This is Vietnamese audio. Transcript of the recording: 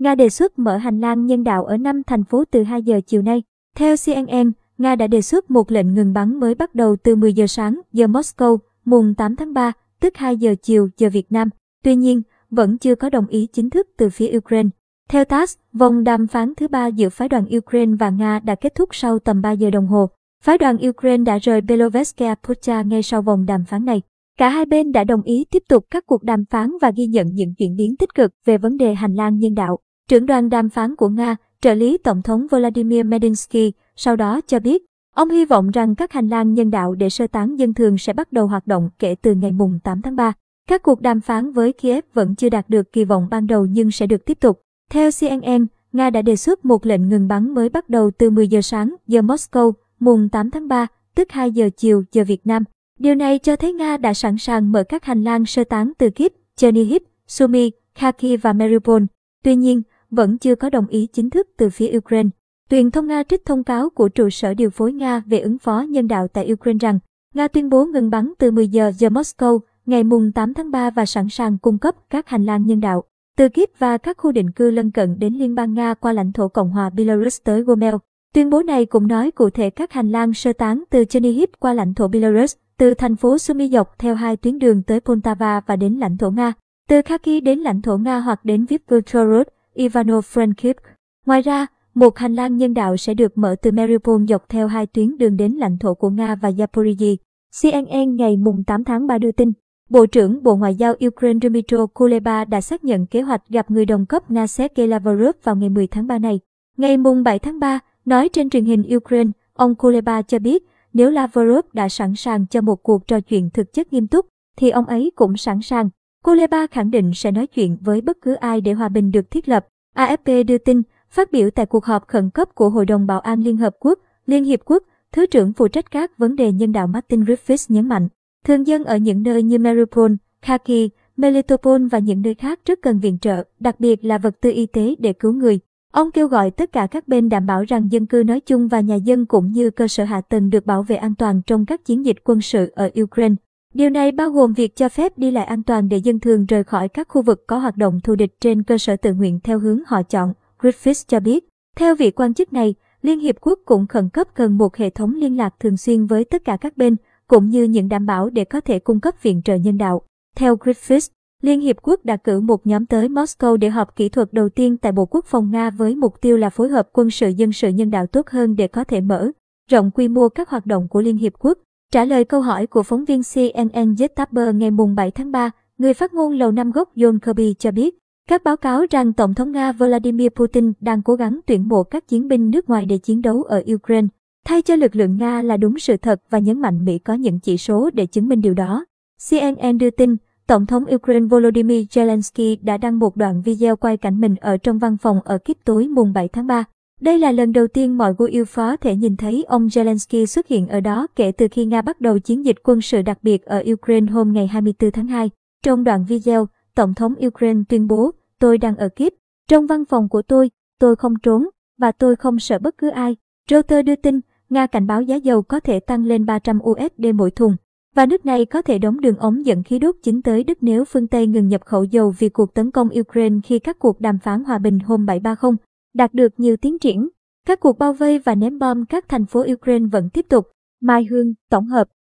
Nga đề xuất mở hành lang nhân đạo ở năm thành phố từ 2 giờ chiều nay. Theo CNN, Nga đã đề xuất một lệnh ngừng bắn mới bắt đầu từ 10 giờ sáng giờ Moscow, mùng 8 tháng 3, tức 2 giờ chiều giờ Việt Nam. Tuy nhiên, vẫn chưa có đồng ý chính thức từ phía Ukraine. Theo TASS, vòng đàm phán thứ ba giữa phái đoàn Ukraine và Nga đã kết thúc sau tầm 3 giờ đồng hồ. Phái đoàn Ukraine đã rời Beloveskaya Pucha ngay sau vòng đàm phán này. Cả hai bên đã đồng ý tiếp tục các cuộc đàm phán và ghi nhận những chuyển biến tích cực về vấn đề hành lang nhân đạo. Trưởng đoàn đàm phán của Nga, trợ lý Tổng thống Vladimir Medinsky, sau đó cho biết, ông hy vọng rằng các hành lang nhân đạo để sơ tán dân thường sẽ bắt đầu hoạt động kể từ ngày mùng 8 tháng 3. Các cuộc đàm phán với Kiev vẫn chưa đạt được kỳ vọng ban đầu nhưng sẽ được tiếp tục. Theo CNN, Nga đã đề xuất một lệnh ngừng bắn mới bắt đầu từ 10 giờ sáng giờ Moscow, mùng 8 tháng 3, tức 2 giờ chiều giờ Việt Nam. Điều này cho thấy Nga đã sẵn sàng mở các hành lang sơ tán từ Kiev, Chernihiv, Sumy, Kharkiv và Mariupol. Tuy nhiên, vẫn chưa có đồng ý chính thức từ phía Ukraine. Truyền thông Nga trích thông cáo của trụ sở điều phối Nga về ứng phó nhân đạo tại Ukraine rằng Nga tuyên bố ngừng bắn từ 10 giờ giờ Moscow ngày mùng 8 tháng 3 và sẵn sàng cung cấp các hành lang nhân đạo từ Kiev và các khu định cư lân cận đến Liên bang Nga qua lãnh thổ Cộng hòa Belarus tới Gomel. Tuyên bố này cũng nói cụ thể các hành lang sơ tán từ Chernihiv qua lãnh thổ Belarus, từ thành phố Sumy dọc theo hai tuyến đường tới Poltava và đến lãnh thổ Nga, từ Kharkiv đến lãnh thổ Nga hoặc đến Vipgorod, Ivano-Frankivsk. Ngoài ra, một hành lang nhân đạo sẽ được mở từ Mariupol dọc theo hai tuyến đường đến lãnh thổ của Nga và Zaporizhia. CNN ngày 8 tháng 3 đưa tin, Bộ trưởng Bộ Ngoại giao Ukraine Dmytro Kuleba đã xác nhận kế hoạch gặp người đồng cấp Nga Sergei Lavrov vào ngày 10 tháng 3 này. Ngày 7 tháng 3, nói trên truyền hình Ukraine, ông Kuleba cho biết nếu Lavrov đã sẵn sàng cho một cuộc trò chuyện thực chất nghiêm túc, thì ông ấy cũng sẵn sàng. Kuleba khẳng định sẽ nói chuyện với bất cứ ai để hòa bình được thiết lập. AFP đưa tin, phát biểu tại cuộc họp khẩn cấp của Hội đồng Bảo an Liên Hợp Quốc, Liên Hiệp Quốc, Thứ trưởng phụ trách các vấn đề nhân đạo Martin Griffiths nhấn mạnh, thường dân ở những nơi như Mariupol, Kharkiv, Melitopol và những nơi khác rất cần viện trợ, đặc biệt là vật tư y tế để cứu người. Ông kêu gọi tất cả các bên đảm bảo rằng dân cư nói chung và nhà dân cũng như cơ sở hạ tầng được bảo vệ an toàn trong các chiến dịch quân sự ở Ukraine. Điều này bao gồm việc cho phép đi lại an toàn để dân thường rời khỏi các khu vực có hoạt động thù địch trên cơ sở tự nguyện theo hướng họ chọn, Griffiths cho biết. Theo vị quan chức này, Liên Hiệp Quốc cũng khẩn cấp cần một hệ thống liên lạc thường xuyên với tất cả các bên, cũng như những đảm bảo để có thể cung cấp viện trợ nhân đạo. Theo Griffiths, Liên Hiệp Quốc đã cử một nhóm tới Moscow để họp kỹ thuật đầu tiên tại Bộ Quốc phòng Nga với mục tiêu là phối hợp quân sự dân sự nhân đạo tốt hơn để có thể mở rộng quy mô các hoạt động của Liên Hiệp Quốc. Trả lời câu hỏi của phóng viên CNN Jetaber ngày 7 tháng 3, người phát ngôn Lầu Năm Góc John Kirby cho biết, các báo cáo rằng Tổng thống Nga Vladimir Putin đang cố gắng tuyển mộ các chiến binh nước ngoài để chiến đấu ở Ukraine, thay cho lực lượng Nga là đúng sự thật và nhấn mạnh Mỹ có những chỉ số để chứng minh điều đó. CNN đưa tin, Tổng thống Ukraine Volodymyr Zelensky đã đăng một đoạn video quay cảnh mình ở trong văn phòng ở kiếp tối mùng 7 tháng 3. Đây là lần đầu tiên mọi người yêu phó thể nhìn thấy ông Zelensky xuất hiện ở đó kể từ khi Nga bắt đầu chiến dịch quân sự đặc biệt ở Ukraine hôm ngày 24 tháng 2. Trong đoạn video, Tổng thống Ukraine tuyên bố, tôi đang ở kiếp. Trong văn phòng của tôi, tôi không trốn, và tôi không sợ bất cứ ai. Reuters đưa tin, Nga cảnh báo giá dầu có thể tăng lên 300 USD mỗi thùng. Và nước này có thể đóng đường ống dẫn khí đốt chính tới Đức nếu phương Tây ngừng nhập khẩu dầu vì cuộc tấn công Ukraine khi các cuộc đàm phán hòa bình hôm 730 đạt được nhiều tiến triển. Các cuộc bao vây và ném bom các thành phố Ukraine vẫn tiếp tục. Mai Hương, tổng hợp